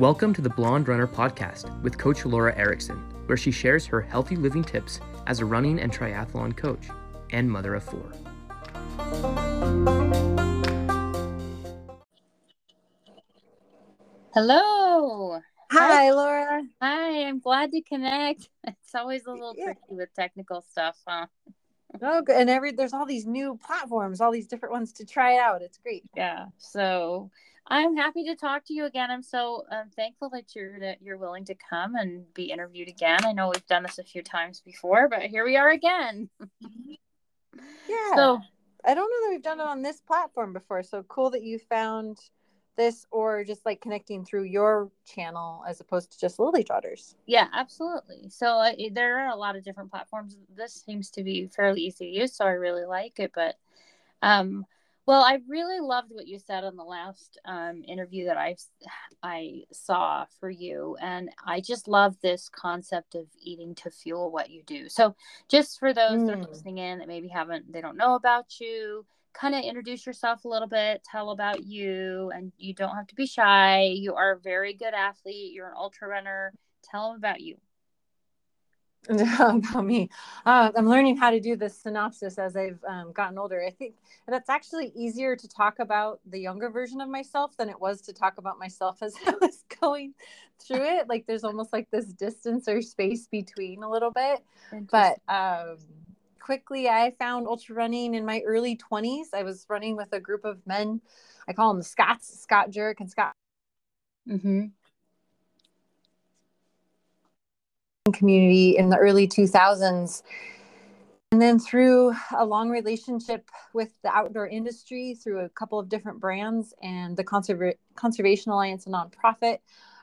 Welcome to the Blonde Runner podcast with Coach Laura Erickson, where she shares her healthy living tips as a running and triathlon coach and mother of four. Hello. Hi, Laura. Hi, I'm glad to connect. It's always a little Yeah. tricky with technical stuff, huh? Oh, and every there's all these new platforms, all these different ones to try out. It's great. Yeah. So I'm happy to talk to you again. I'm so um, thankful that you're that you're willing to come and be interviewed again. I know we've done this a few times before, but here we are again. Yeah. So I don't know that we've done it on this platform before. So cool that you found this, or just like connecting through your channel as opposed to just Lily Trotters. yeah, absolutely. So uh, there are a lot of different platforms. This seems to be fairly easy to use, so I really like it. But um, well, I really loved what you said on the last um, interview that I I saw for you, and I just love this concept of eating to fuel what you do. So, just for those that are Mm. listening in that maybe haven't they don't know about you, kind of introduce yourself a little bit, tell about you, and you don't have to be shy. You are a very good athlete. You're an ultra runner. Tell them about you. about me. Uh, I'm learning how to do this synopsis as I've um, gotten older. I think that's actually easier to talk about the younger version of myself than it was to talk about myself as I was going through it. Like there's almost like this distance or space between a little bit. But um, quickly, I found ultra running in my early 20s. I was running with a group of men. I call them the Scots, Scott Jurek and Scott mm-hmm. Community in the early 2000s. And then through a long relationship with the outdoor industry, through a couple of different brands and the Conserva- Conservation Alliance, a nonprofit,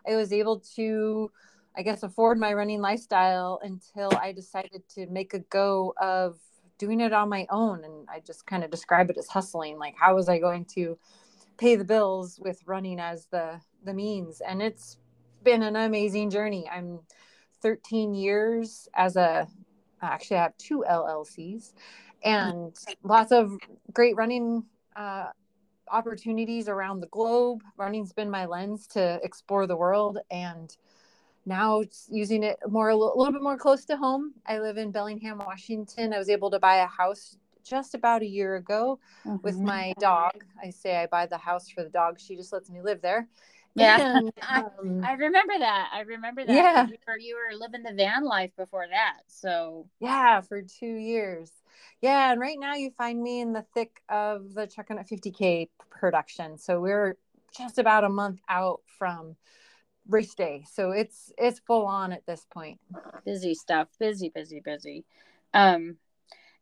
I was able to, I guess, afford my running lifestyle until I decided to make a go of doing it on my own. And I just kind of describe it as hustling. Like, how was I going to pay the bills with running as the the means? And it's been an amazing journey. I'm 13 years as a actually I have two LLCs and lots of great running uh, opportunities around the globe. Running's been my lens to explore the world and now it's using it more a little, bit more close to home. I live in Bellingham, Washington. I was able to buy a house just about a year ago with Mhm. my dog. I say I buy the house for the dog. She just lets me live there. Yeah. And, um, I remember that. I remember that. Yeah. You were, you were living the van life before that. So Yeah, for two years. Yeah, and right now you find me in the thick of the Chuckanut 50K production. So we're just about a month out from race day. So it's it's full on at this point. busy stuff. Busy, busy, busy. Um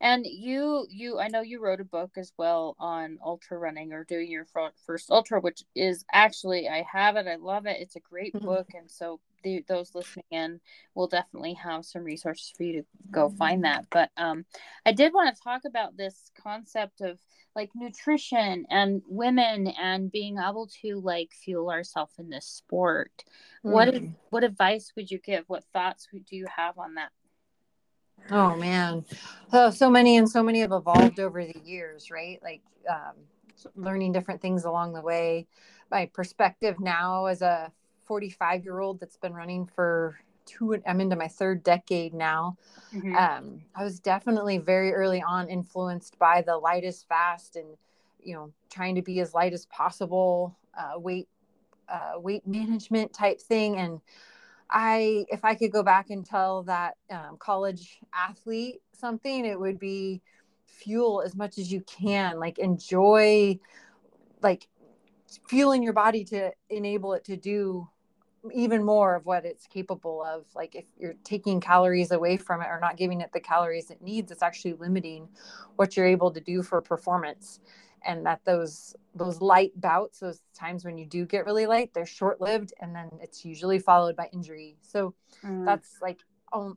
and you you I know you wrote a book as well on ultra running or doing your first ultra which is actually I have it. I love it. It's a great Mhm. book and so the, those listening in will definitely have some resources for you to go find that. But um I did want to talk about this concept of like nutrition and women and being able to like fuel ourselves in this sport. What Mm. what advice would you give? What thoughts do you have on that? Oh man. Oh, so many and so many have evolved over the years, right? Like um, learning different things along the way. My perspective now as a 45 year old that's been running for two, I'm into my third decade now. Mhm. um, I was definitely very early on influenced by the lightest fast and you know trying to be as light as possible, uh, weight uh, weight management type thing. And I, if I could go back and tell that um, college athlete something, it would be fuel as much as you can. Like enjoy, like fueling your body to enable it to do even more of what it's capable of like if you're taking calories away from it or not giving it the calories it needs it's actually limiting what you're able to do for performance and that those those light bouts those times when you do get really light they're short lived and then it's usually followed by injury so Mm. that's like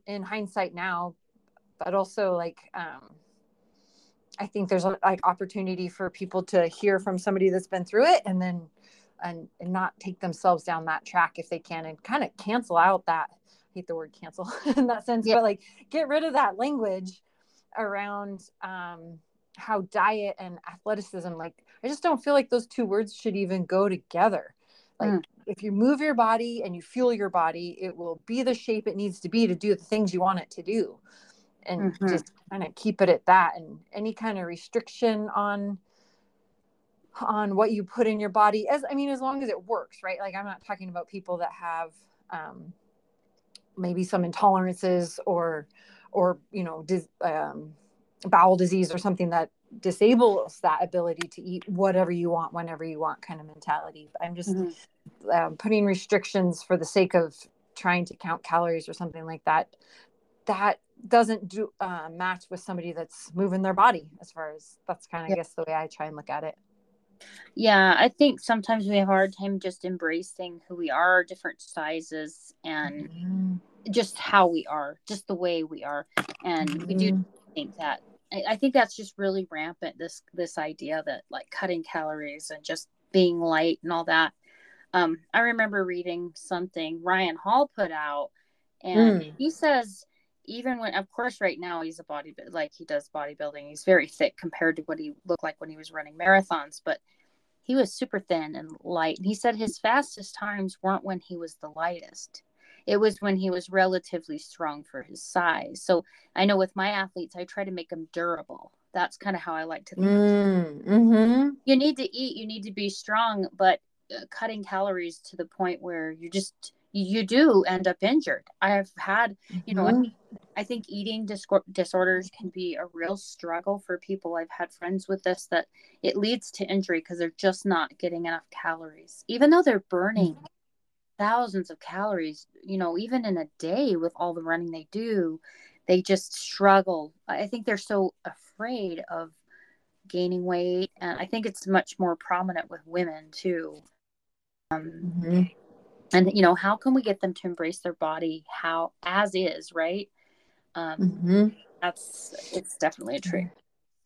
in hindsight now but also like um i think there's like opportunity for people to hear from somebody that's been through it and then and, and not take themselves down that track if they can and kind of cancel out that I hate the word cancel in that sense Yeah. but like get rid of that language around um how diet and athleticism like i just don't feel like those two words should even go together like mm. if you move your body and you fuel your body it will be the shape it needs to be to do the things you want it to do and mm-hmm. just kind of keep it at that and any kind of restriction on on what you put in your body as i mean as long as it works right like i'm not talking about people that have um, maybe some intolerances or or you know dis, um, bowel disease or something that disables that ability to eat whatever you want whenever you want kind of mentality i'm just mm-hmm. um, putting restrictions for the sake of trying to count calories or something like that that doesn't do uh, match with somebody that's moving their body as far as that's kind of yeah. i guess the way i try and look at it yeah i think sometimes we have a hard time just embracing who we are different sizes and mm-hmm. just how we are just the way we are and mm-hmm. we do mm-hmm. think that I, think that's just really rampant this this idea that like cutting calories and just being light and all that. Um i remember reading something ryan hall put out and mm. he says even when of course right now he's a body like he does bodybuilding he's very thick compared to what he looked like when he was running marathons but he was super thin and light. And he said his fastest times weren't when he was the lightest it was when he was relatively strong for his size so i know with my athletes i try to make them durable that's kind of how i like to think mm, mm-hmm. you need to eat you need to be strong but uh, cutting calories to the point where you just you do end up injured. I've had, you know, mm-hmm. I think eating disorders can be a real struggle for people. I've had friends with this that it leads to injury because they're just not getting enough calories, even though they're burning mm-hmm. Thousands of calories, you know, even in a day with all the running they do, they just struggle. I think they're so afraid of gaining weight. And I think it's much more prominent with women too. Um, mm-hmm and you know how can we get them to embrace their body how as is right um mm-hmm. that's it's definitely a trick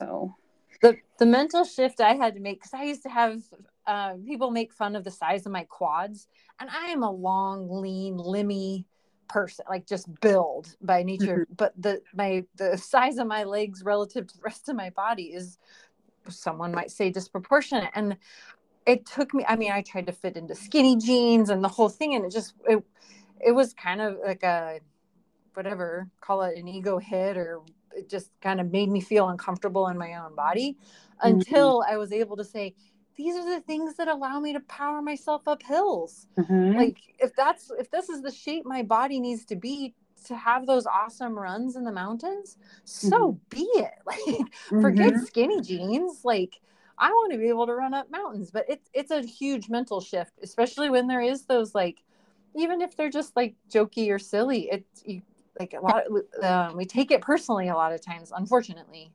so the the mental shift i had to make because i used to have uh, people make fun of the size of my quads and i am a long lean limmy person like just build by nature mm-hmm. but the my the size of my legs relative to the rest of my body is someone might say disproportionate and it took me i mean i tried to fit into skinny jeans and the whole thing and it just it, it was kind of like a whatever call it an ego hit or it just kind of made me feel uncomfortable in my own body mm-hmm. until i was able to say these are the things that allow me to power myself up hills mm-hmm. like if that's if this is the shape my body needs to be to have those awesome runs in the mountains so mm-hmm. be it like forget mm-hmm. skinny jeans like I want to be able to run up mountains. But it's it's a huge mental shift, especially when there is those like, even if they're just like jokey or silly, it's you, like a lot. Of, uh, we take it personally a lot of times, unfortunately.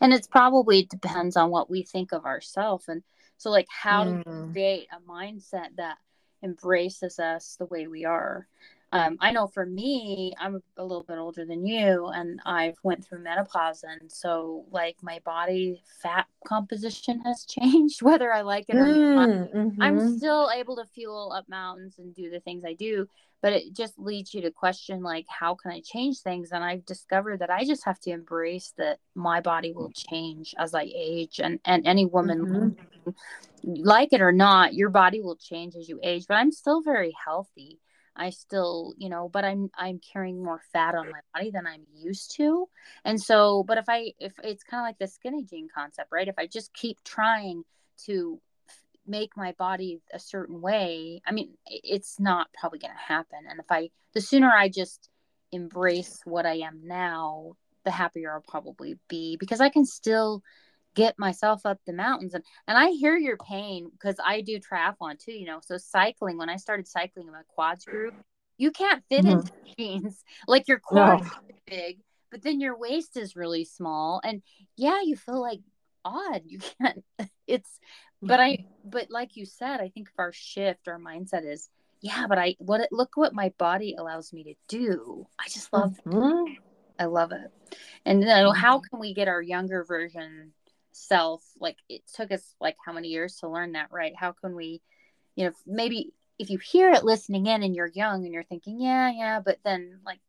And it's probably depends on what we think of ourselves, and so like how mm. to create a mindset that embraces us the way we are um, I know for me, I'm a little bit older than you, and I've went through menopause, and so like my body fat composition has changed, whether I like it or mm, not. Mm-hmm. I'm still able to fuel up mountains and do the things I do, but it just leads you to question like, how can I change things? And I've discovered that I just have to embrace that my body will change as I age, and and any woman, mm-hmm. like it or not, your body will change as you age. But I'm still very healthy I still, you know, but I'm I'm carrying more fat on my body than I'm used to. And so, but if I if it's kind of like the skinny jean concept, right? If I just keep trying to make my body a certain way, I mean, it's not probably going to happen. And if I the sooner I just embrace what I am now, the happier I'll probably be because I can still get myself up the mountains and and I hear your pain because I do triathlon too, you know. So cycling, when I started cycling in my quads group, you can't fit mm-hmm. into jeans. Like your quads no. big, but then your waist is really small. And yeah, you feel like odd. You can't it's but I but like you said, I think if our shift, our mindset is, yeah, but I what it look what my body allows me to do. I just love mm-hmm. I love it. And you know, how mm-hmm. can we get our younger version self like it took us like how many years to learn that right how can we you know maybe if you hear it listening in and you're young and you're thinking yeah yeah but then like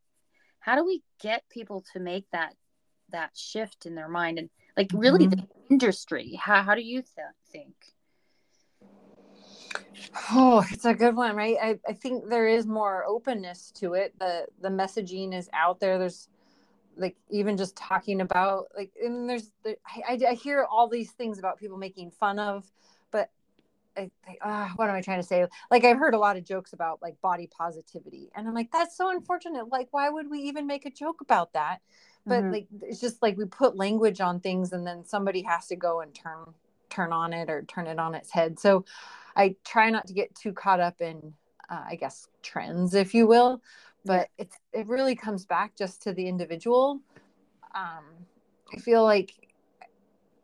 how do we get people to make that that shift in their mind and like really mm-hmm. the industry how, how do you th- think Oh, it's a good one, right? I, I think there is more openness to it. The the messaging is out there. There's like even just talking about like and there's there, I, I hear all these things about people making fun of, but I, uh, what am I trying to say? Like I've heard a lot of jokes about like body positivity, and I'm like, that's so unfortunate. Like, why would we even make a joke about that? But mm-hmm. like, it's just like we put language on things, and then somebody has to go and turn turn on it or turn it on its head. So I try not to get too caught up in, uh, I guess, trends, if you will. But it's it really comes back just to the individual. Um, I feel like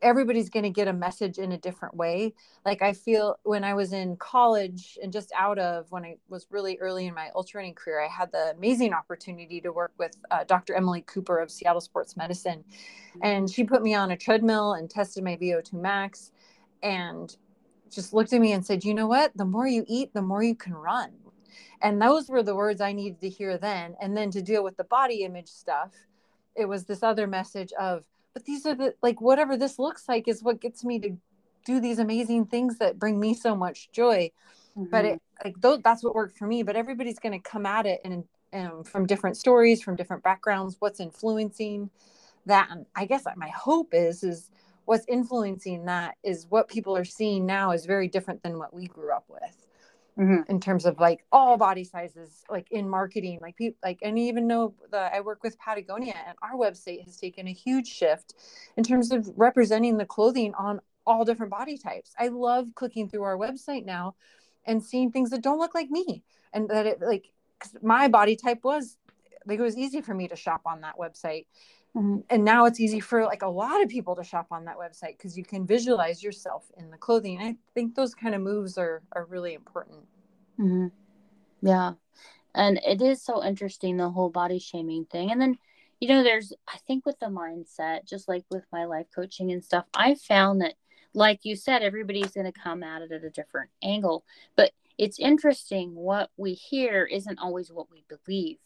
everybody's going to get a message in a different way. Like I feel when I was in college and just out of when I was really early in my ultra running career, I had the amazing opportunity to work with uh, Dr. Emily Cooper of Seattle Sports Medicine, and she put me on a treadmill and tested my VO2 max, and just looked at me and said, "You know what? The more you eat, the more you can run." And those were the words I needed to hear then. And then to deal with the body image stuff, it was this other message of, but these are the like whatever this looks like is what gets me to do these amazing things that bring me so much joy. Mm-hmm. But it like th- that's what worked for me. But everybody's going to come at it and um, from different stories, from different backgrounds, what's influencing that. And I guess my hope is is what's influencing that is what people are seeing now is very different than what we grew up with. Mm-hmm. in terms of like all body sizes like in marketing like people like and even know that i work with patagonia and our website has taken a huge shift in terms of representing the clothing on all different body types i love clicking through our website now and seeing things that don't look like me and that it like my body type was like it was easy for me to shop on that website Mm-hmm. And now it's easy for like a lot of people to shop on that website because you can visualize yourself in the clothing. I think those kind of moves are are really important. Mm-hmm. Yeah, and it is so interesting the whole body shaming thing. And then you know, there's I think with the mindset, just like with my life coaching and stuff, I found that like you said, everybody's going to come at it at a different angle, but it's interesting what we hear isn't always what we believe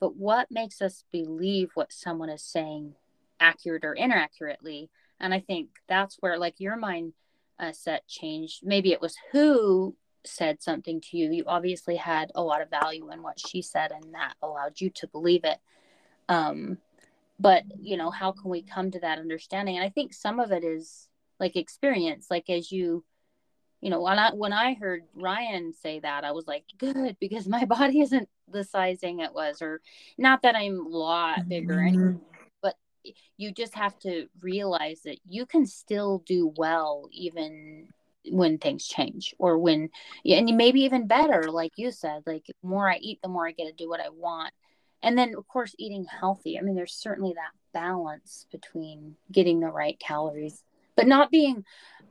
but what makes us believe what someone is saying accurate or inaccurately? And i think that's where like your mind uh, set changed. Maybe it was who said something to you. You obviously had a lot of value in what she said and that allowed you to believe it. Um but you know how can we come to that understanding? And i think some of it is like experience. Like as you you know when i when i heard ryan say that i was like good because my body isn't the sizing it was or not that i'm a lot bigger mm-hmm. but you just have to realize that you can still do well even when things change or when and maybe even better like you said like the more i eat the more i get to do what i want and then of course eating healthy i mean there's certainly that balance between getting the right calories but not being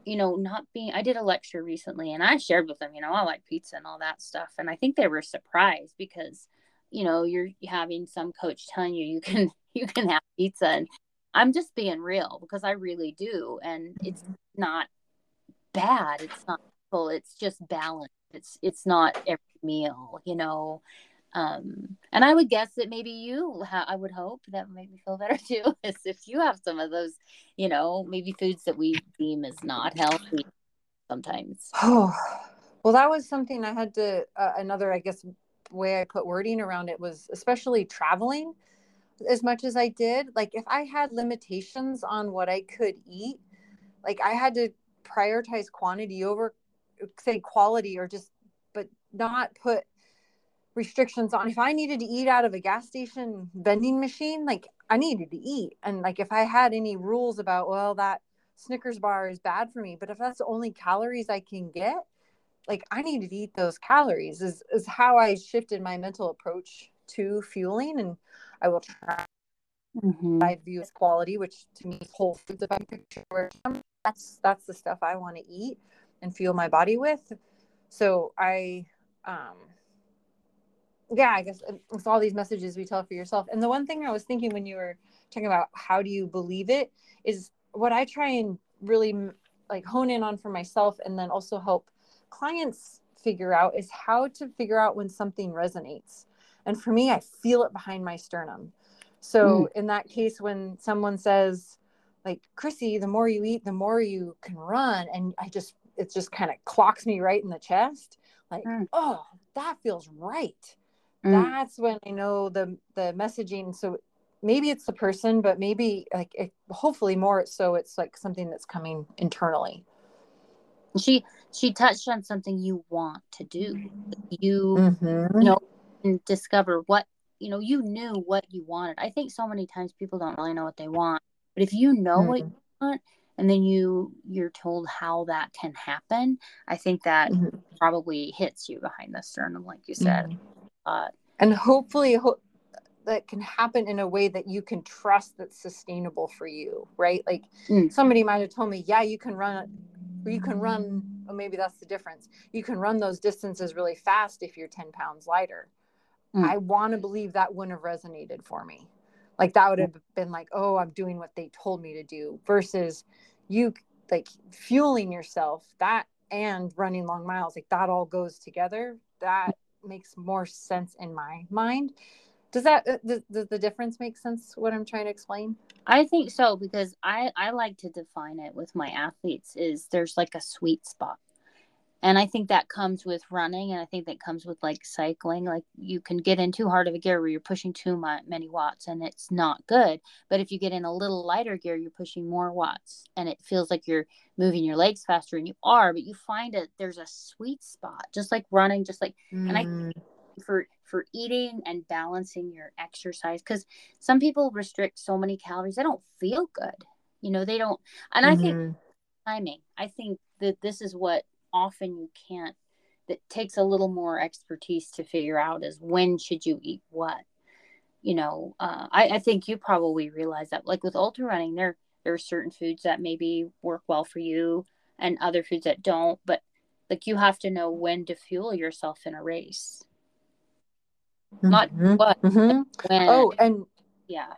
you know not being i did a lecture recently and i shared with them you know i like pizza and all that stuff. And i think they were surprised because you know you're having some coach telling you you can you can have pizza. And i'm just being real because i really do. And it's mm-hmm. not bad. It's not full. it's just balance it's it's not every meal you know um, and I would guess that maybe you, ha- I would hope that would make me feel better too, is if you have some of those, you know, maybe foods that we deem as not healthy sometimes. Oh, well, that was something I had to, uh, another, I guess, way I put wording around it was especially traveling as much as I did. Like, if I had limitations on what I could eat, like, I had to prioritize quantity over, say, quality or just, but not put restrictions on if I needed to eat out of a gas station vending machine, like I needed to eat. And like if I had any rules about, well, that Snickers bar is bad for me, but if that's the only calories I can get, like I needed to eat those calories is is how I shifted my mental approach to fueling. And I will try mm-hmm. I view as quality, which to me is whole foods if I picture where that's that's the stuff I want to eat and fuel my body with. So I um yeah, I guess with all these messages we tell for yourself. And the one thing I was thinking when you were talking about how do you believe it is what I try and really like hone in on for myself and then also help clients figure out is how to figure out when something resonates. And for me, I feel it behind my sternum. So mm. in that case, when someone says, like, Krissy, the more you eat, the more you can run. And I just it just kind of clocks me right in the chest like mm. oh that feels right mm. that's when i know the the messaging so maybe it's the person but maybe like it, hopefully more so it's like something that's coming internally she she touched on something you want to do you mm-hmm. you know discover what you know you knew what you wanted i think so many times people don't really know what they want but if you know mm-hmm. what you want and then you you're told how that can happen i think that mm-hmm. probably hits you behind the sternum like you said and hopefully ho- that can happen in a way that you can trust that's sustainable for you right? Like mm. somebody might have told me yeah you can run you can run well, maybe that's the difference. You can run those distances really fast if you're 10 pounds lighter. Mm. i want to believe that wouldn't have resonated for me. Like that would have been like oh i'm doing what they told me to do versus you like fueling yourself that and running long miles like that all goes together. That makes more sense in my mind. Does that uh, does, does the difference make sense what i'm trying to explain? I think so because i i like to define it with my athletes is there's like a sweet spot and i think that comes with running and i think that comes with like cycling like you can get in too hard of a gear where you're pushing too many watts and it's not good but if you get in a little lighter gear you're pushing more watts and it feels like you're moving your legs faster and you are but you find it there's a sweet spot just like running just like mm. and i mm. for for eating and balancing your exercise because some people restrict so many calories they don't feel good you know they don't and mm-hmm. i think mm-hmm. timing i think that this is what often you can't that takes a little more expertise to figure out is when should you eat what you know uh, I, I think you probably realize that like with ultra running there there are certain foods that maybe work well for you and other foods that don't but like you have to know when to fuel yourself in a race mm-hmm. not what mm-hmm. when, oh and yeah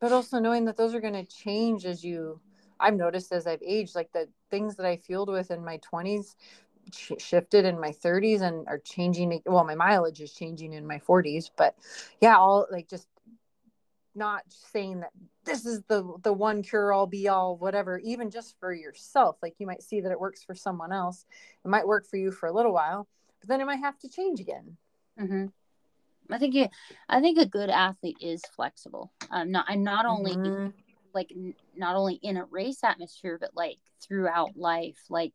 but also knowing that those are going to change as you I've noticed as I've aged, like the things that I fueled with in my 20s sh- shifted in my 30s and are changing. Well, my mileage is changing in my 40s, but yeah, all like just not saying that this is the the one cure all be all whatever even just for yourself like you might see that it works for someone else it might work for you for a little while but then it might have to change again mm-hmm. i think you i think a good athlete is flexible um not i'm not only mm-hmm like n- not only in a race atmosphere but like throughout life like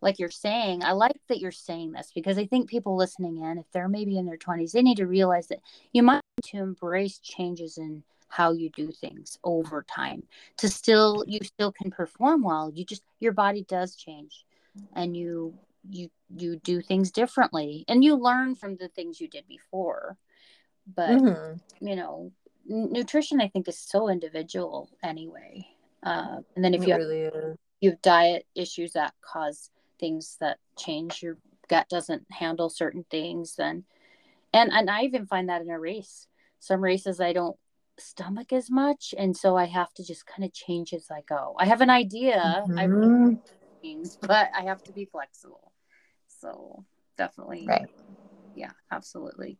like you're saying i like that you're saying this because i think people listening in if they're maybe in their 20s they need to realize that you might need to embrace changes in how you do things over time to still you still can perform well you just your body does change and you you you do things differently and you learn from the things you did before but mm-hmm. you know nutrition i think is so individual anyway. Uh, and then if it you have, really you have diet issues that cause things that change your gut doesn't handle certain things then and and i even find that in a race. Some races i don't stomach as much and so i have to just kind of change as i go. I have an idea mm-hmm. things but i have to be flexible. So definitely. Right. Yeah absolutely.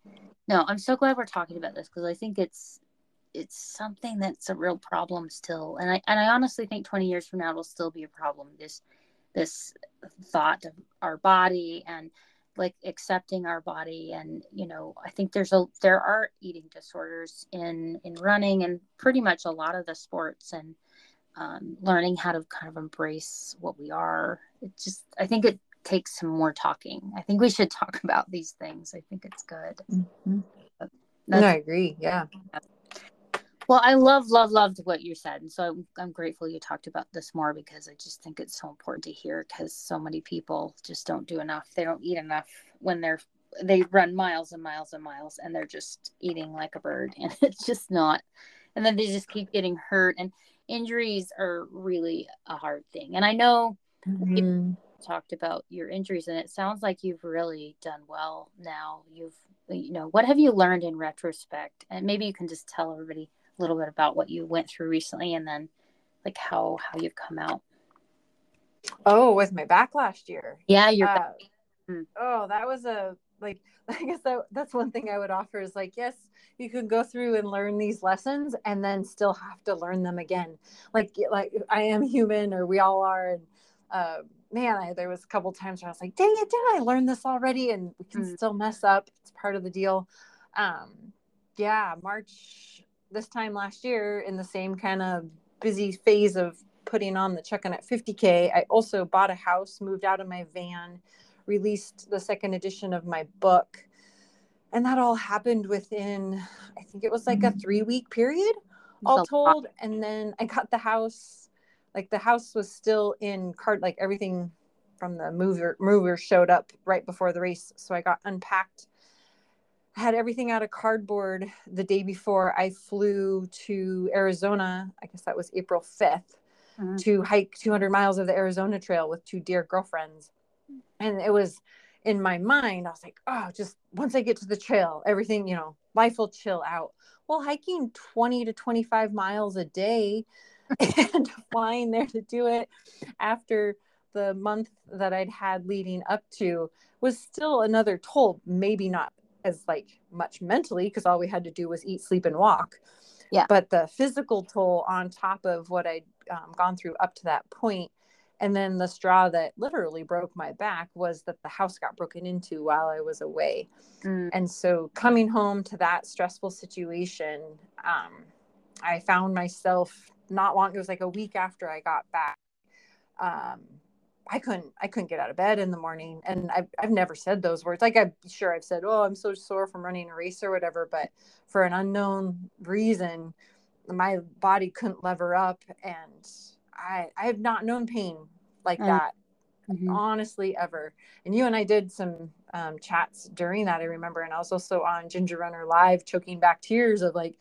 No i'm so glad we're talking about this because i think it's it's something that's a real problem still. And i and i honestly think 20 years from now it'll still be a problem this this thought of our body and like accepting our body. And you know i think there's a there are eating disorders in in running and pretty much a lot of the sports and um, learning how to kind of embrace what we are. It just i think it takes some more talking. I think we should talk about these things. I think it's good. Mm-hmm. no, i agree. Yeah well, I love, love, loved what you said. And so I'm, I'm grateful you talked about this more because I just think it's so important to hear because so many people just don't do enough. They don't eat enough when they're, they run miles and miles and miles and they're just eating like a bird. And it's just not. And then they just keep getting hurt. And injuries are really a hard thing. And I know mm-hmm. you talked about your injuries and it sounds like you've really done well now. You've, you know, what have you learned in retrospect? And maybe you can just tell everybody a little bit about what you went through recently and then like how how you've come out oh with my back last year yeah you're uh, mm. oh that was a like i guess that, that's one thing i would offer is like yes you can go through and learn these lessons and then still have to learn them again like like i am human or we all are and uh, man, I, there was a couple times where I was like, dang it, didn't I learn this already? And we can mm. still mess up. It's part of the deal. Um, yeah, March this time last year in the same kind of busy phase of putting on the Chuckanut 50K, I also bought a house, moved out of my van, released the second edition of my book. And that all happened within, I think it was like a mm-hmm. three week period, all told. And then I got the house, like the house was still in card, like everything from the mover mover showed up right before the race. So I got unpacked had everything out of cardboard the day before I flew to Arizona. I guess that was April 5th mm-hmm. to hike 200 miles of the Arizona Trail with two dear girlfriends. And it was in my mind, I was like, oh, just once I get to the trail, everything, you know, life will chill out. Well, hiking 20 to 25 miles a day and flying there to do it after the month that I'd had leading up to was still another toll, maybe not as like much mentally because all we had to do was eat, sleep, and walk. Yeah. But the physical toll on top of what I'd um, gone through up to that point, and then the straw that literally broke my back was that the house got broken into while I was away. Mm. And so coming home to that stressful situation, um, I found myself not long, it was like a week after I got back. Um, I couldn't I couldn't get out of bed in the morning and I've, I've never said those words like I'm sure I've said oh I'm so sore from running a race or whatever but for an unknown reason my body couldn't lever up and I I have not known pain like mm. that mm-hmm. honestly ever and you and I did some um, chats during that I remember and I was also on Ginger Runner live choking back tears of like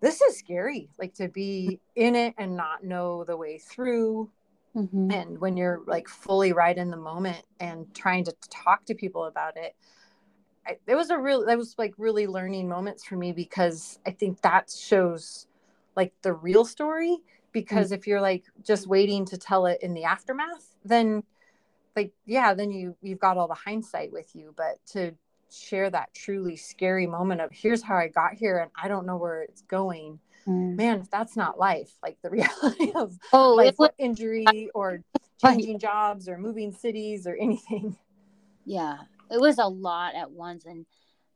this is scary like to be in it and not know the way through Mm-hmm. And when you're like fully right in the moment and trying to talk to people about it, I, it was a real, that was like really learning moments for me because I think that shows like the real story. Because mm-hmm. if you're like just waiting to tell it in the aftermath, then like, yeah, then you, you've got all the hindsight with you. But to share that truly scary moment of here's how I got here and I don't know where it's going mm. man, if that's not life, like the reality of oh, life, was, injury or changing jobs or moving cities or anything. Yeah, it was a lot at once. And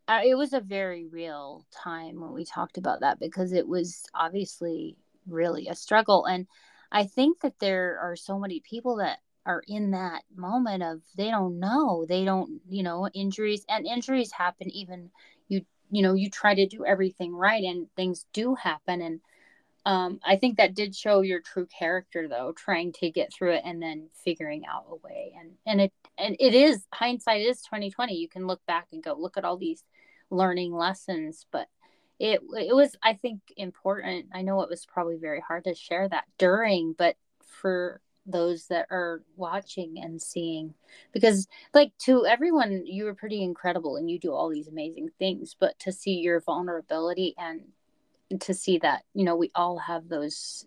uh, it was a very real time when we talked about that because it was obviously really a struggle. And I think that there are so many people that are in that moment of they don't know they don't you know injuries and injuries happen even you know you try to do everything right and things do happen. And um, i think that did show your true character though trying to get through it and then figuring out a way. And and it and it is hindsight is 2020 you can look back and go look at all these learning lessons. But it it was i think important. I know it was probably very hard to share that during but for those that are watching and seeing. Because like to everyone you were pretty incredible and you do all these amazing things but to see your vulnerability and to see that you know we all have those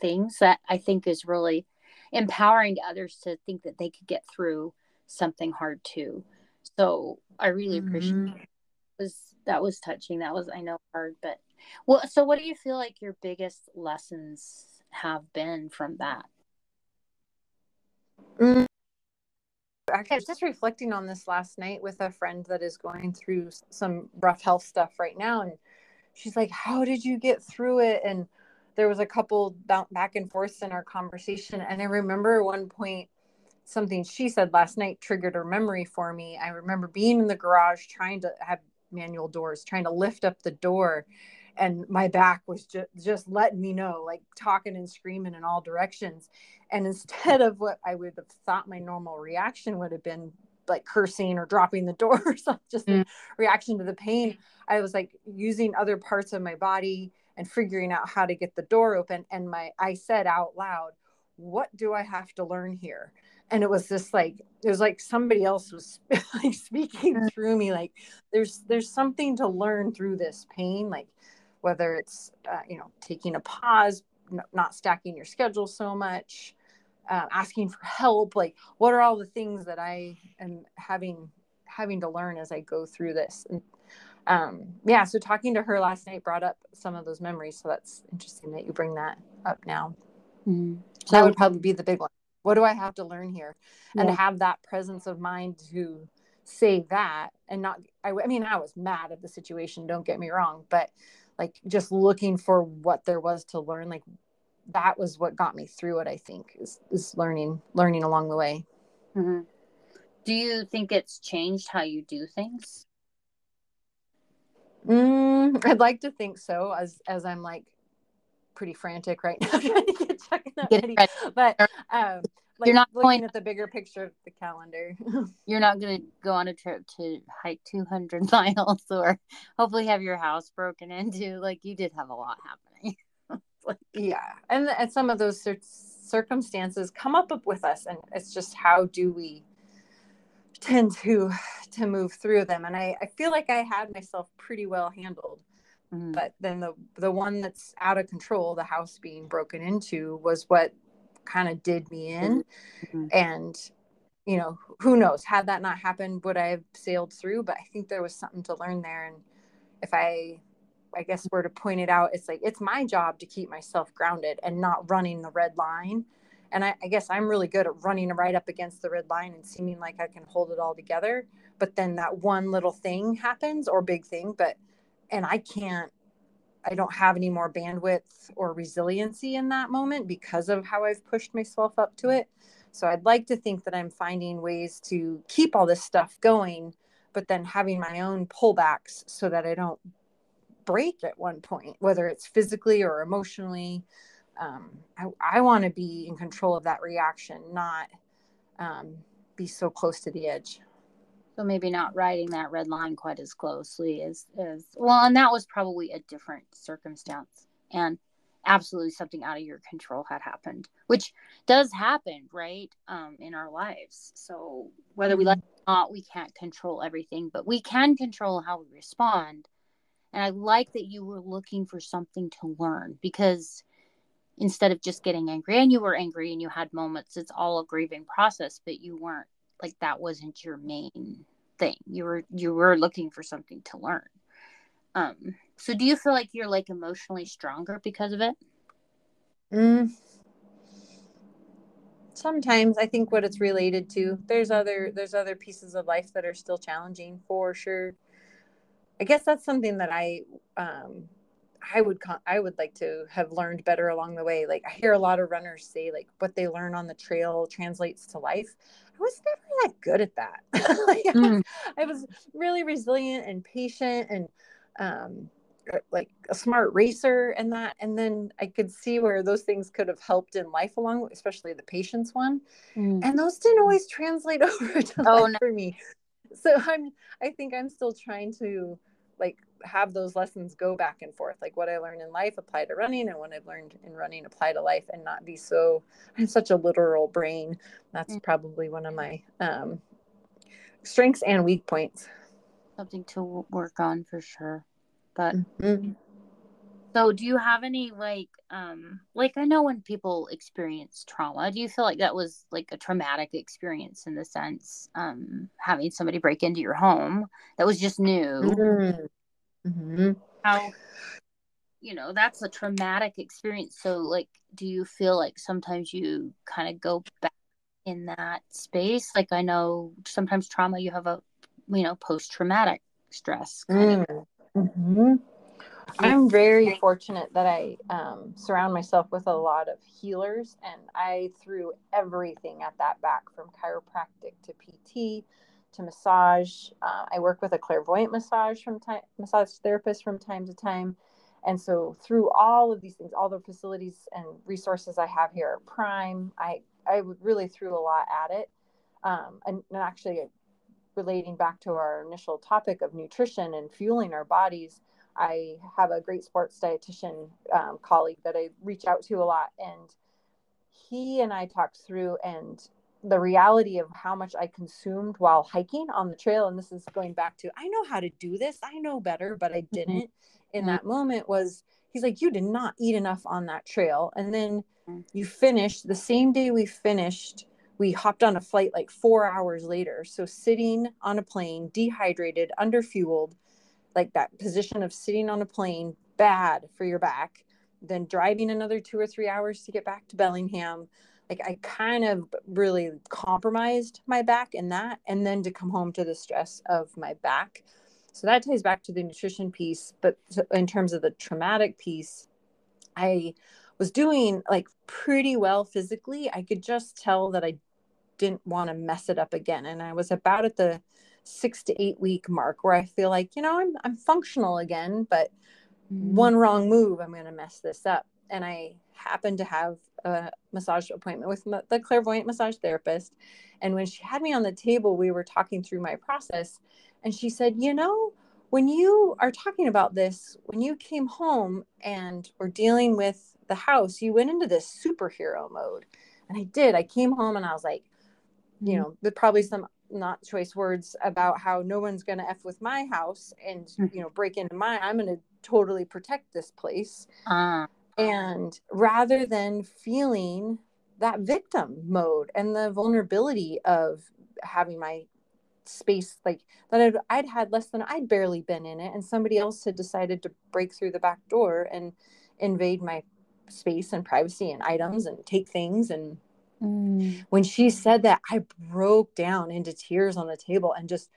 things that i think is really empowering to others to think that they could get through something hard too. So i really appreciate mm-hmm. was that was touching. That was i know hard but well so what do you feel like your biggest lessons have been from that Mm. Actually, I was just reflecting on this last night with a friend that is going through some rough health stuff right now. And she's like, How did you get through it? And there was a couple back and forth in our conversation. And I remember one point, something she said last night triggered a memory for me. I remember being in the garage trying to have manual doors, trying to lift up the door. And my back was just, just letting me know, like talking and screaming in all directions and instead of what I would have thought my normal reaction would have been like cursing or dropping the door or something, just mm. a reaction to the pain, I was like using other parts of my body and figuring out how to get the door open. And my I said out loud, what do I have to learn here? And it was just like it was like somebody else was like speaking mm. through me. Like there's there's something to learn through this pain, like whether it's uh, you know taking a pause, not stacking your schedule so much, uh, asking for help like what are all the things that i am having having to learn as i go through this and um, yeah so talking to her last night brought up some of those memories so that's interesting that you bring that up now mm-hmm. so that would probably be the big one what do I have to learn here? Yeah. And have that presence of mind to say that and not, I, I mean, I was mad at the situation, don't get me wrong, but like just looking for what there was to learn, like that was what got me through it, I think, is, is learning, learning along the way. Mm-hmm. Do you think it's changed how you do things? Mm, I'd like to think so, as as I'm like pretty frantic right now trying to get Chuckanut ready. ready. But um, like you're not looking going, at the bigger picture of the calendar. you're not going to go on a trip to hike 200 miles or hopefully have your house broken into. Like you did have a lot happening. like, yeah, and and some of those circumstances come up with us, and it's just how do we tend to to move through them and I, I feel like i had myself pretty well handled mm-hmm. but then the the one that's out of control the house being broken into was what kind of did me in. Mm-hmm. and you know who knows? Had that not happened would i have sailed through? But i think there was something to learn there. And if i i guess were to point it out it's like it's my job to keep myself grounded and not running the red line. And I, I, guess I'm really good at running right up against the red line and seeming like I can hold it all together. But then that one little thing happens or big thing, but and I can't I don't have any more bandwidth or resiliency in that moment because of how I've pushed myself up to it. So I'd like to think that I'm finding ways to keep all this stuff going, but then having my own pullbacks so that I don't break at one point, whether it's physically or emotionally um, I, I want to be in control of that reaction, not um, be so close to the edge. So maybe not riding that red line quite as closely as as well, and that was probably a different circumstance, and absolutely something out of your control had happened, which does happen, right, um, in our lives. So whether we like mm-hmm. it or not, we can't control everything, but we can control how we respond. And I like that you were looking for something to learn because instead of just getting angry and you were angry and you had moments it's all a grieving process but you weren't like that wasn't your main thing you were you were looking for something to learn um so do you feel like you're like emotionally stronger because of it mm. sometimes i think what it's related to there's other there's other pieces of life that are still challenging for sure i guess that's something that i um I would con- I would like to have learned better along the way. Like I hear a lot of runners say like what they learn on the trail translates to life. I was never that good at that. like, mm. I, was, I, was, really resilient and patient and um, uh, like a smart racer and that and then I could see where those things could have helped in life along especially the patience one. Mm. And those didn't always translate over to oh, life no. for me. So I'm I think I'm still trying to like have those lessons go back and forth like what i learned in life apply to running and what i've learned in running apply to life and not be so i have such a literal brain that's mm-hmm. probably one of my um, strengths and weak points something to work on for sure but mm-hmm. so do you have any like um like i know when people experience trauma do you feel like that was like a traumatic experience in the sense um having somebody break into your home that was just new mm-hmm mm-hmm. how you know that's a traumatic experience so like do you feel like sometimes you kind of go back in that space like i know sometimes trauma you have a you know post-traumatic stress mm. mm-hmm. i'm very fortunate that i um, surround myself with a lot of healers and i threw everything at that back from chiropractic to pt to massage. Uh, I work with a clairvoyant massage from time massage therapist from time to time. And so through all of these things, all the facilities and resources I have here Prime, I I really threw a lot at it. Um, and, and actually relating back to our initial topic of nutrition and fueling our bodies, I have a great sports dietitian um, colleague that I reach out to a lot, and he and I talked through and the reality of how much I consumed while hiking on the trail. And this is going back to, I know how to do this. I know better, but I mm-hmm. didn't mm-hmm. in that moment was he's like, you did not eat enough on that trail. And then mm-hmm. you finished the same day we finished, we hopped on a flight like four hours later. So sitting on a plane, dehydrated, underfueled, like that position of sitting on a plane, bad for your back. Then driving another two or three hours to get back to Bellingham like I kind of really compromised my back in that, and then to come home to the stress of my back. So that ties back to the nutrition piece. But in terms of the traumatic piece, I was doing like pretty well physically. I could just tell that I didn't want to mess it up again. And I was about at the six to eight week mark where I feel like, you know, I'm, I'm functional again, but mm-hmm. one wrong move, I'm going to mess this up. And I happened to have a massage appointment with the clairvoyant massage therapist. And when she had me on the table, we were talking through my process. And she said, You know, when you are talking about this, when you came home and were dealing with the house, you went into this superhero mode. And I did. I came home and I was like, you mm-hmm. know, with probably some not choice words about how no one's going to f with my house and mm-hmm. you know break into my i'm going to totally protect this place uh. And rather than feeling that victim mode and the vulnerability of having my space like that I'd, I'd had less than i'd barely been in it and somebody else had decided to break through the back door and invade my space and privacy and items and take things and mm. when she said that i broke down into tears on the table and just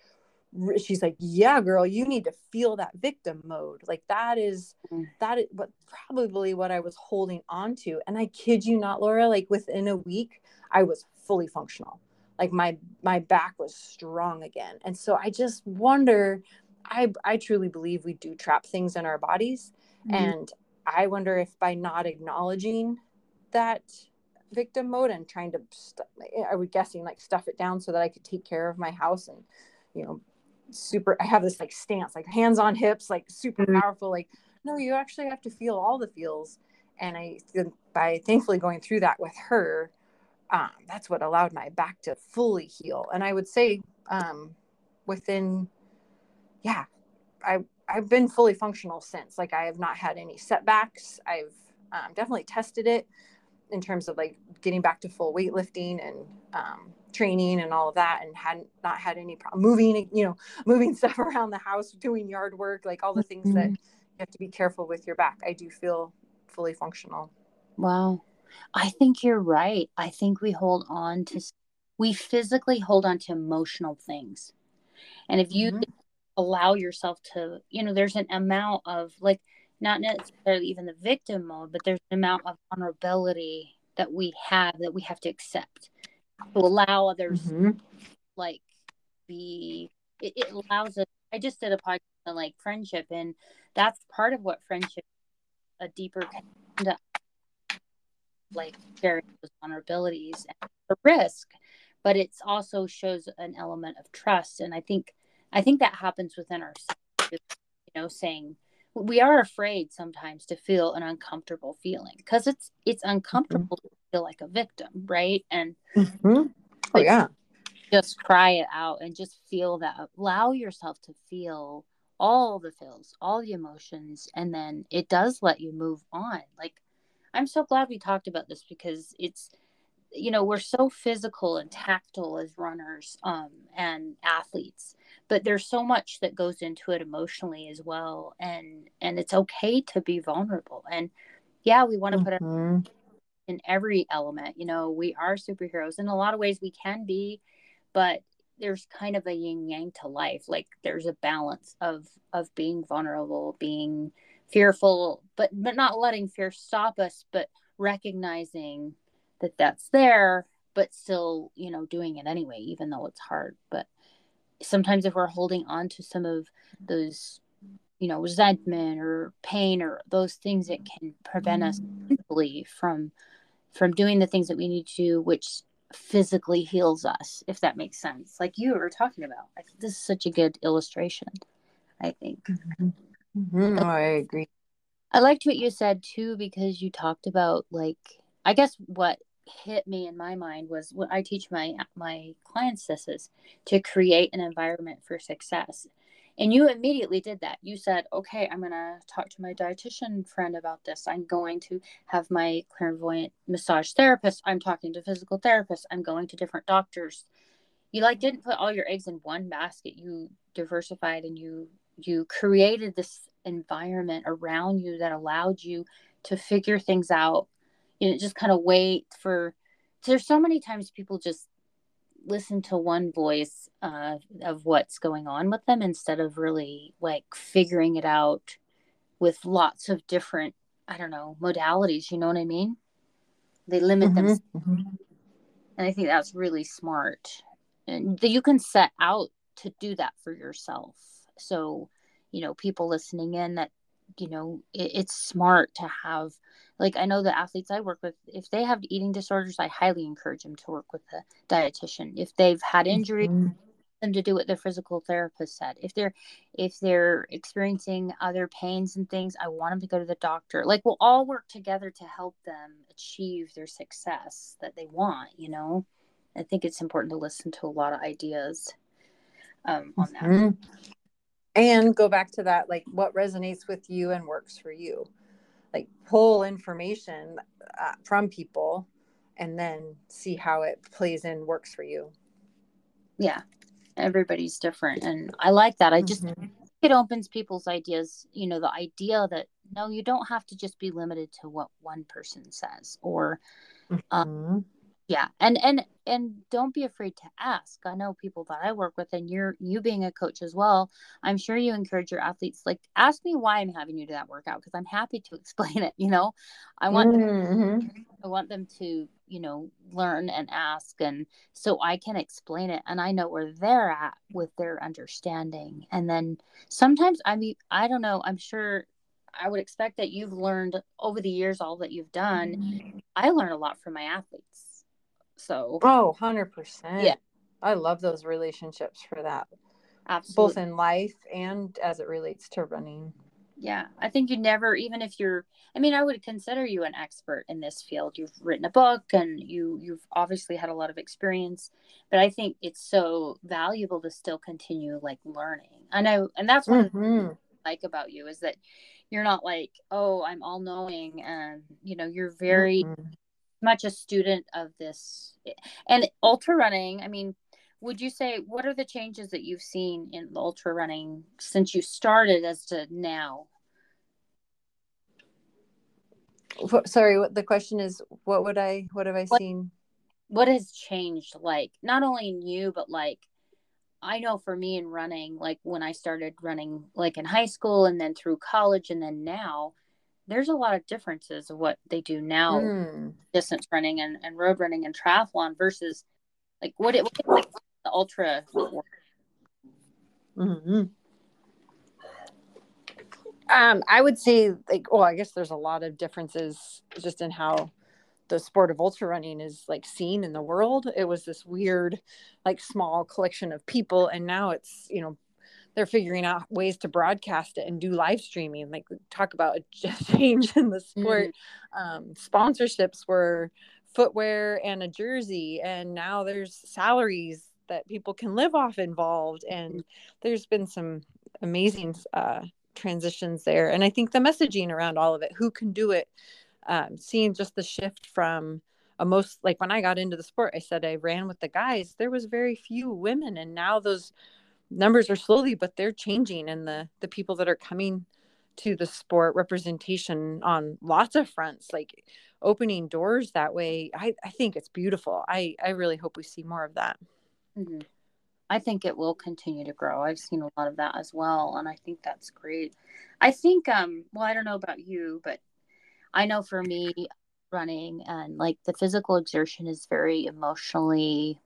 she's like yeah girl you need to feel that victim mode. Like that is mm. that is what probably what i was holding on to. And i kid you not lora like within a week i was fully functional. Like my my back was strong again. And so i just wonder i i truly believe we do trap things in our bodies. Mm-hmm. and i wonder if by not acknowledging that victim mode and trying to st- i was guessing like stuff it down so that i could take care of my house and you know super i have this like stance like hands on hips like super mm-hmm. powerful like no you actually have to feel all the feels. And i by thankfully going through that with her um, that's what allowed my back to fully heal. And i would say um, within yeah i i've been fully functional since. Like i have not had any setbacks. I've um, definitely tested it in terms of like getting back to full weightlifting and um, training and all of that and hadn't not had any problem moving you know moving stuff around the house doing yard work like all the things mm-hmm. that you have to be careful with your back. I do feel fully functional. Wow. I think you're right. I think we hold on to we physically hold on to emotional things. And if you mm-hmm. allow yourself to you know there's an amount of like not necessarily even the victim mode but there's an amount of vulnerability that we have that we have to accept to allow others mm-hmm. like be it, it, allows us i just did a podcast on like friendship and that's part of what friendship a deeper connection like sharing those vulnerabilities and the risk but it's also shows an element of trust and i think i think that happens within ourselves you know saying we are afraid sometimes to feel an uncomfortable feeling because it's it's uncomfortable mm-hmm. to feel like a victim right and mm-hmm. oh yeah just cry it out and just feel that allow yourself to feel all the feels all the emotions and then it does let you move on like i'm so glad we talked about this because it's you know we're so physical and tactile as runners um, and athletes but there's so much that goes into it emotionally as well and and it's okay to be vulnerable and yeah we want to put mm-hmm. it in every element you know we are superheroes in a lot of ways we can be but there's kind of a yin yang to life like there's a balance of of being vulnerable being fearful but but not letting fear stop us but recognizing that that's there but still you know doing it anyway even though it's hard but sometimes if we're holding on to some of those you know resentment or pain or those things that can prevent us from from doing the things that we need to do which physically heals us if that makes sense like you were talking about I think this is such a good illustration i think mm-hmm. Mm-hmm. Oh, i agree i liked what you said too because you talked about like i guess what hit me in my mind was what I teach my my clients this is to create an environment for success. And you immediately did that. You said, "Okay, I'm going to talk to my dietitian friend about this. I'm going to have my clairvoyant massage therapist. I'm talking to physical therapists. I'm going to different doctors." You like didn't put all your eggs in one basket. You diversified and you you created this environment around you that allowed you to figure things out you know just kind of wait for there's so many times people just listen to one voice uh, of what's going on with them instead of really like figuring it out with lots of different i don't know modalities you know what i mean? They limit Mhm, them mhm. and i think that's really smart. And that you can set out to do that for yourself. So you know people listening in that you know it, it's smart to have like i know the athletes i work with if they have eating disorders i highly encourage them to work with a dietitian if they've had injuries Mhm. them to do what their physical therapist said if they're if they're experiencing other pains and things i want them to go to the doctor like we'll all work together to help them achieve their success that they want you know i think it's important to listen to a lot of ideas um, on that Mhm. And go back to that, like what resonates with you and works for you. Like pull information uh, from people and then see how it plays in, works for you. yeah everybody's different and i like that i just Mhm. it opens people's ideas you know the idea that no you don't have to just be limited to what one person says or Mhm. Yeah and and and don't be afraid to ask. I know people that i work with and you're you being a coach as well i'm sure you encourage your athletes like ask me why i'm having you do that workout because i'm happy to explain it you know? I want them, Mhm. i want them to you know learn and ask and so i can explain it and i know where they're at with their understanding and then sometimes i mean i don't know i'm sure i would expect that you've learned over the years all that you've done. I learn a lot from my athletes so Oh, 100%. Yeah. I love those relationships for that, absolutely both in life and as it relates to running. yeah i think you never even if you're i mean i would consider you an expert in this field you've written a book and you you've obviously had a lot of experience but i think it's so valuable to still continue like learning i know and that's what Mhm. I like about you is that you're not like oh i'm all knowing and you know you're very Mhm. Much a student of this and ultra running i mean would you say what are the changes that you've seen in ultra running since you started as to now Sorry, what the question is what would I what have I What- seen? what has changed like not only in you but like i know for me in running like when i started running like in high school and then through college and then now there's a lot of differences of what they do now Mm. distance running and, and road running and triathlon versus like what it what it's like the ultra world. hmm Um, I would say like, well I guess there's a lot of differences just in how the sport of ultra running is like seen in the world. It was this weird, like small collection of people, and now it's you know they're figuring out ways to broadcast it and do live streaming. Like talk about a change in the sport. Um, sponsorships were footwear and a jersey, and now there's salaries that people can live off involved, and there's been some amazing uh, transitions there. And I think the messaging around all of it, who can do it, um, seeing just the shift from a most like when I got into the sport, I said I ran with the guys. There was very few women, and now those numbers are slowly, but they're changing. And the the people that are coming to the sport representation on lots of fronts, like opening doors that way. I, I think it's beautiful. I, I really hope we see more of that. Mhm. I think it will continue to grow. I've seen a lot of that as well, and I think that's great. I think, um, well, I don't know about you, but I know for me, running and like the physical exertion is very emotionally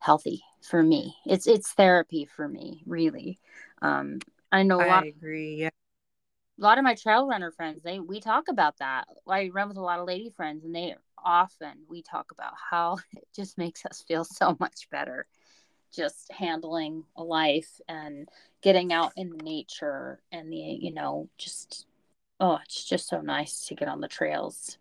healthy for me. It's it's therapy for me, really. Um, I know a lot. I agree. Yeah. a lot of my trail runner friends they we talk about that i run with a lot of lady friends and they often we talk about how it just makes us feel so much better just handling a life and getting out in nature and the you know just oh it's just so nice to get on the trails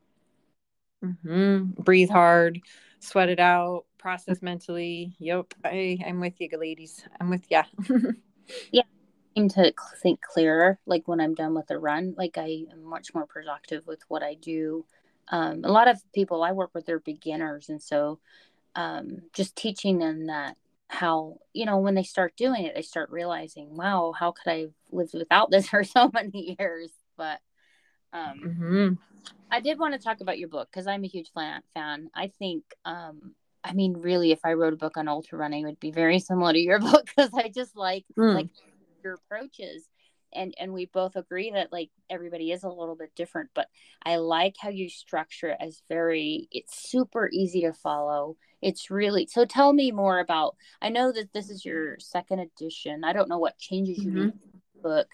hmm Breathe hard, sweat it out, process mentally. Yep. I, I'm with you, ladies. I'm with ya. Yeah, I seem to think clearer like when i'm done with a run like i am much more productive with what i do um, a lot of people i work with are beginners and so um, just teaching them that how you know when they start doing it they start realizing wow how could i have lived without this for so many years but Um, Mm-hmm. I did want to talk about your book because I'm a huge fan. Fan. I think, um, I mean, really, if I wrote a book on ultra running, it would be very similar to your book because I just like Mm. like your approaches, and and we both agree that like everybody is a little bit different. But I like how you structure it as very. It's super easy to follow. It's really so. Tell me more about. I know that this is your second edition. I don't know what changes you made to the book.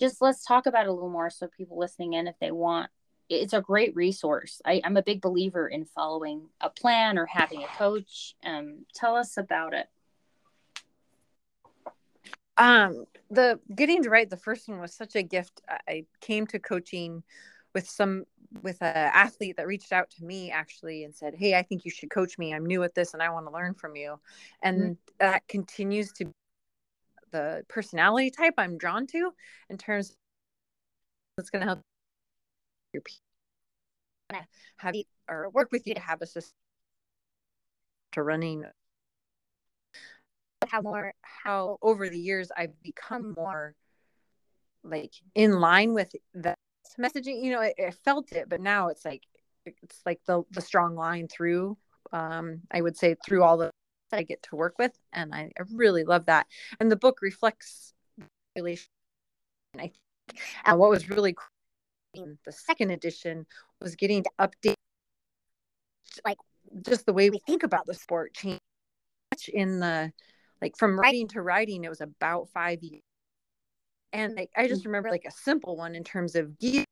Just let's talk about it a little more so people listening in, if they want it's a great resource. I, I'm a big believer in following a plan or having a coach. Um, tell us about it. um the getting to write the first one was such a gift i came to coaching with some with a athlete that reached out to me actually and said hey i think you should coach me i'm new at this and i want to learn from you and Mhm. that continues to be the personality type i'm drawn to in terms that's going to help your people have you or work with you to have a system to running how more how over the years I've become more like in line with that messaging. You know, I, I felt it, but now it's like it's like the the strong line through. Um, I would say through all the that I get to work with, and I, I really love that. And the book reflects relation. I think and what was really cool in the second edition was getting to update like just the way we think about the sport change. Much in the like from writing to writing it was about five years and like i just remember like a simple one in terms of gear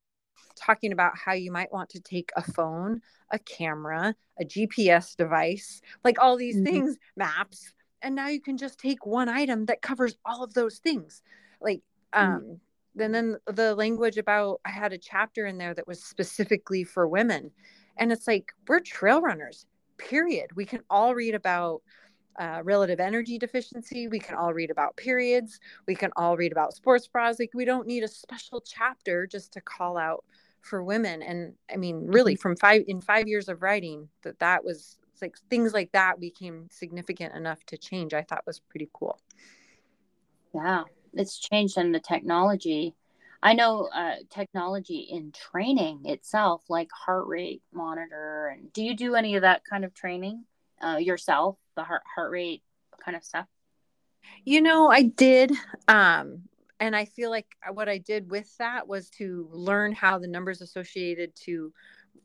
talking about how you might want to take a phone a camera a gps device like all these Mhm. things maps and now you can just take one item that covers all of those things. Like um and then the language about i had a chapter in there that was specifically for women. And it's like we're trail runners period. We can all read about uh, relative energy deficiency. We can all read about periods. We can all read about sports bras. Like we don't need a special chapter just to call out for women. And i mean really from five in five years of writing that that was like things like that became significant enough to change i thought was pretty cool. Yeah, it's changed in the technology. I know uh, technology in training itself, like heart rate monitor. And do you do any of that kind of training uh, yourself, the heart heart rate kind of stuff? You know, I did. Um, and I feel like what I did with that was to learn how the numbers associated to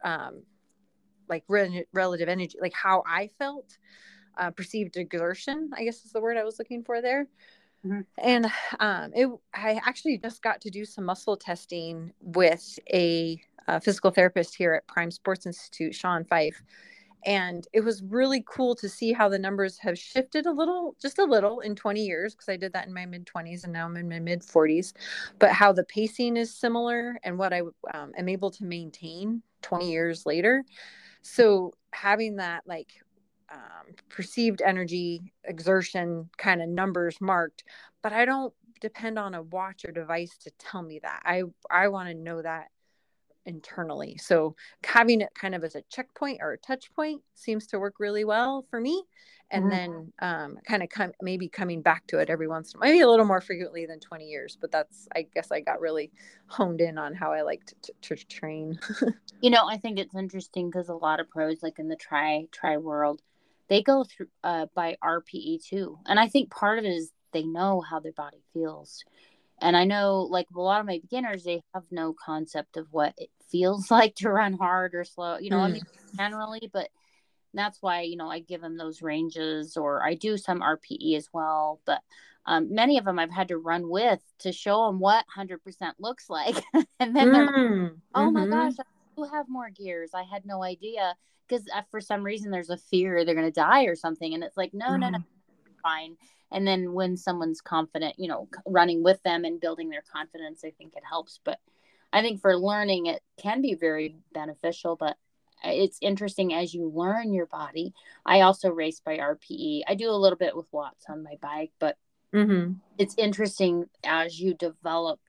um, like re- relative energy, like how I felt, uh, perceived exertion, I guess is the word I was looking for there. Mhm. And um, it, I actually just got to do some muscle testing with a, uh physical therapist here at Prime Sports Institute, Sean Fife. And it was really cool to see how the numbers have shifted a little just a little in 20 years because i did that in my mid 20s and now i'm in my mid 40s but how the pacing is similar and what i um, am able to maintain 20 years later. So having that like um, perceived energy exertion kind of numbers marked but i don't depend on a watch or device to tell me that i i want to know that internally. So having it kind of as a checkpoint or a touch point seems to work really well for me. And Mhm. then um, kind of come maybe coming back to it every once in a maybe a little more frequently than 20 years. But that's I guess I got really honed in on how I like to, to, to train. You know, I think it's interesting because a lot of pros, like in the try try world, they go through uh, by RPE too, and I think part of it is they know how their body feels. And I know, like a lot of my beginners, they have no concept of what it feels like to run hard or slow. You know, I Mm. mean, generally, but that's why you know I give them those ranges, or I do some RPE as well. But um, many of them I've had to run with to show them what hundred percent looks like, and then they're like, Mm, oh my mhm. gosh, do have more gears. I had no idea because uh, for some reason there's a fear they're gonna die or something, and it's like no, no, no, Mm. fine. And then when someone's confident, you know, running with them and building their confidence, I think it helps. But I think for learning, it can be very beneficial. But uh, it's interesting as you learn your body. I also race by RPE. I do a little bit with watts on my bike, but Mhm. it's interesting as you develop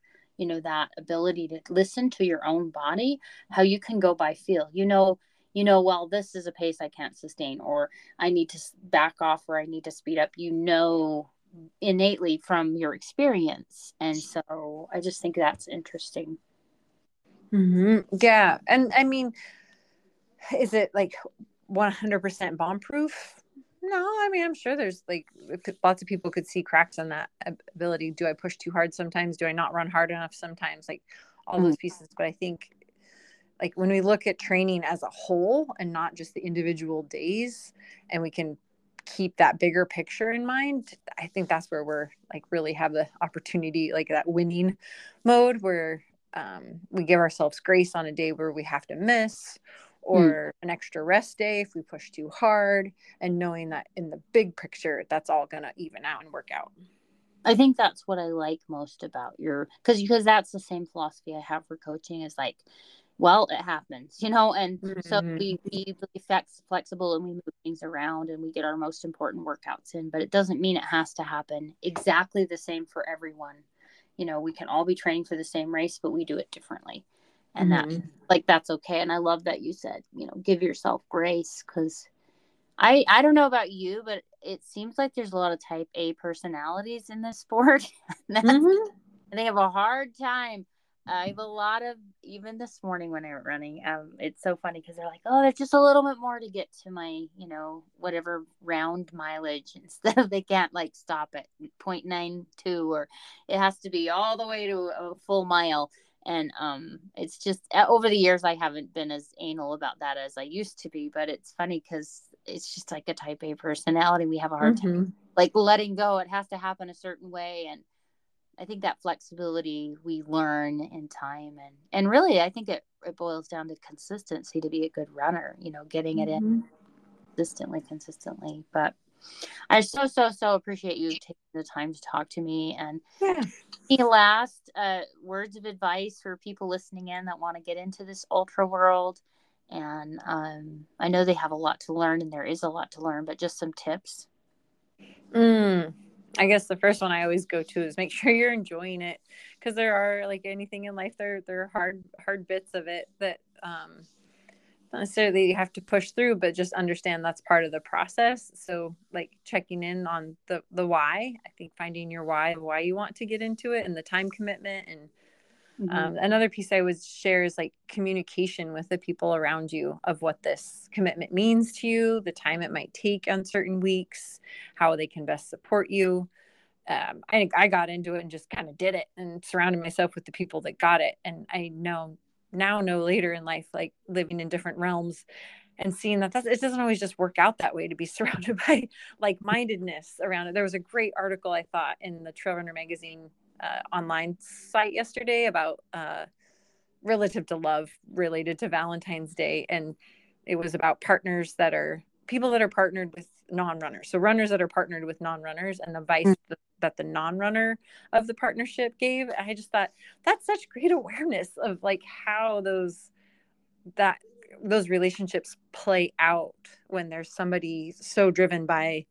you know that ability to listen to your own body how you can go by feel you know you know well this is a pace i can't sustain or i need to back off or i need to speed up you know innately from your experience and so i just think that's interesting Mm-hmm. Yeah. And I mean, is it like 100% bomb proof? No, I mean, I'm sure there's like lots of people could see cracks in that ability. Do I push too hard sometimes? Do I not run hard enough sometimes? Like all mm-hmm. those pieces. But I think like when we look at training as a whole and not just the individual days, and we can keep that bigger picture in mind, I think that's where we're like really have the opportunity, like that winning mode where um, we give ourselves grace on a day where we have to miss. Or mm. an extra rest day if we push too hard and knowing that in the big picture that's all going to even out and work out i think that's what i like most about your because because that's the same philosophy i have for coaching is like well it happens you know and mm-hmm. so we we be flex, flexible and we move things around and we get our most important workouts in but it doesn't mean it has to happen exactly the same for everyone you know we can all be training for the same race but we do it differently and mm-hmm. that like that's okay. And i love that you said you know give yourself grace because i i don't know about you but it seems like there's a lot of type a personalities in this sport. Mm-hmm. and they have a hard time. I have a lot of even this morning when i went running um it's so funny because they're like oh there's just a little bit more to get to my you know whatever round mileage instead of they can't like stop at 0.92 or it has to be all the way to a full mile and um it's just over the years i haven't been as anal about that as i used to be but it's funny because it's just like a type a personality we have a hard mm-hmm. time like letting go it has to happen a certain way and i think that flexibility we learn in time and and really i think it, it boils down to consistency to be a good runner you know getting it mm-hmm. in consistently consistently but I so so so appreciate you taking the time to talk to me. And yeah. any last uh, words of advice for people listening in that want to get into this ultra world? And um, I know they have a lot to learn, and there is a lot to learn, but just some tips. Mm, I guess the first one I always go to is make sure you're enjoying it, because there are like anything in life, there there are hard hard bits of it that um, not necessarily you have to push through but just understand that's part of the process. So like checking in on the the why i think finding your why and why you want to get into it and the time commitment and mm-hmm. um, another piece i would share is like communication with the people around you of what this commitment means to you the time it might take on certain weeks how they can best support you. Um, I, I got into it and just kind of did it and surrounded myself with the people that got it. And i know now know later in life, like living in different realms and seeing that that's, it doesn't always just work out that way to be surrounded by like mindedness around it. There was a great article I thought in the Trail Runner magazine uh, online site yesterday about uh, relative to love related to Valentine's Day. And it was about partners that are people that are partnered with non-runners. So runners that are partnered with non-runners and the vice mm-hmm that the non-runner of the partnership gave. I just thought that's such great awareness of like how those that those relationships play out when there's somebody so driven by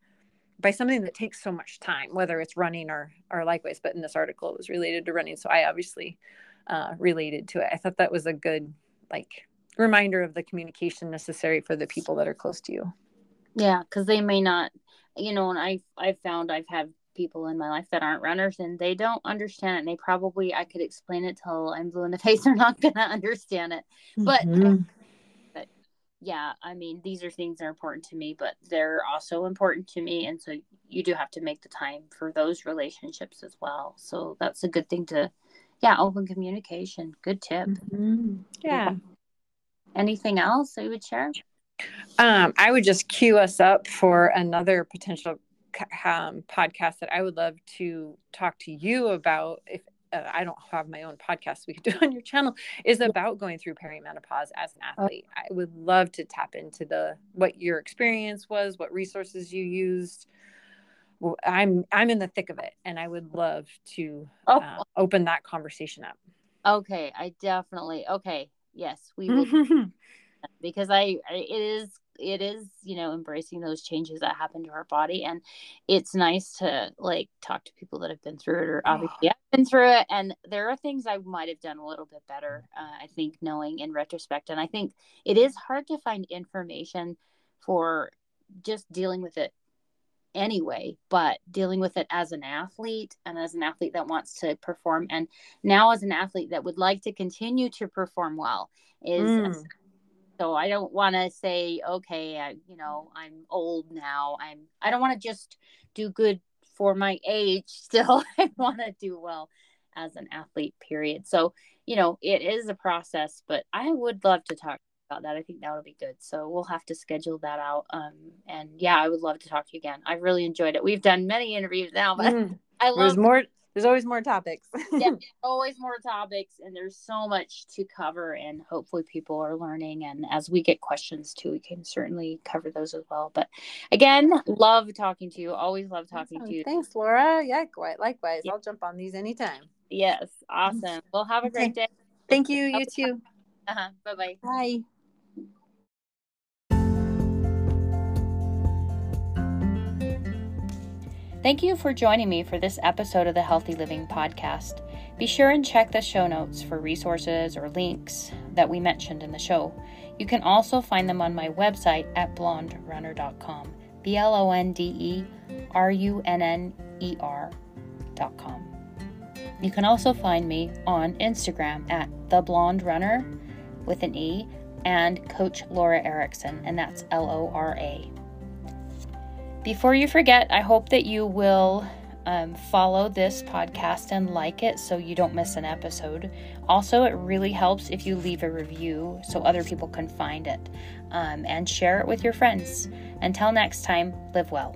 by something that takes so much time whether it's running or or likewise. But in this article it was related to running so i obviously uh, related to it. I thought that was a good like reminder of the communication necessary for the people that are close to you. Yeah because they may not you know and i i found i've had people in my life that aren't runners and they don't understand it and they probably i could explain it till i'm blue in the face they're not gonna understand it. But mm-hmm. but yeah i mean these are things that are important to me but they're also important to me and so you do have to make the time for those relationships as well. So that's a good thing to yeah open communication. Good tip. Mm-hmm. yeah. Anything else you would share? Um, I would just cue us up for another potential um, podcast that I would love to talk to you about if uh, I don't have my own podcast we could do on your channel is about going through perimenopause as an oh. athlete. I would love to tap into the what your experience was, what resources you used. I'm I'm in the thick of it, and I would love to oh. uh, open that conversation up. Okay, I definitely okay. Yes, we will because I, I it is it is you know embracing those changes that happen to our body and it's nice to like talk to people that have been through it or obviously i've been through it and there are things i might have done a little bit better uh, i think knowing in retrospect and i think it is hard to find information for just dealing with it anyway, but dealing with it as an athlete and as an athlete that wants to perform, and now as an athlete that would like to continue to perform well is. Mm. So I don't want to say, okay, I, you know, I'm old now. I'm. I don't want to just do good for my age. Still, I want to do well as an athlete. Period. So you know, it is a process, but I would love to talk about that. I think that would be good. So we'll have to schedule that out. Um, and yeah, I would love to talk to you again. I really enjoyed it. We've done many interviews now, but mm. I love more. There's always more topics. yeah, always more topics, and there's so much to cover. And hopefully, people are learning. And as we get questions too, we can certainly cover those as well. But again, love talking to you. Always love talking awesome. to you. Thanks, Lora. Yeah, quite likewise. Yeah. I'll jump on these anytime. Yes, awesome. Well, have a great day. Thank you. You too. Uh-huh. Bye-bye. Bye. Thank you for joining me for this episode of the Healthy Living Podcast. Be sure and check the show notes for resources or links that we mentioned in the show. You can also find them on my website at blonderunner.com. B L O N D E R U N N E R.com. You can also find me on Instagram at the blonde runner with an E and Coach Lora Erickson, and that's L O R A. Before you forget, I hope that you will um, follow this podcast and like it so you don't miss an episode. Also, it really helps if you leave a review so other people can find it um, and share it with your friends. Until next time, live well.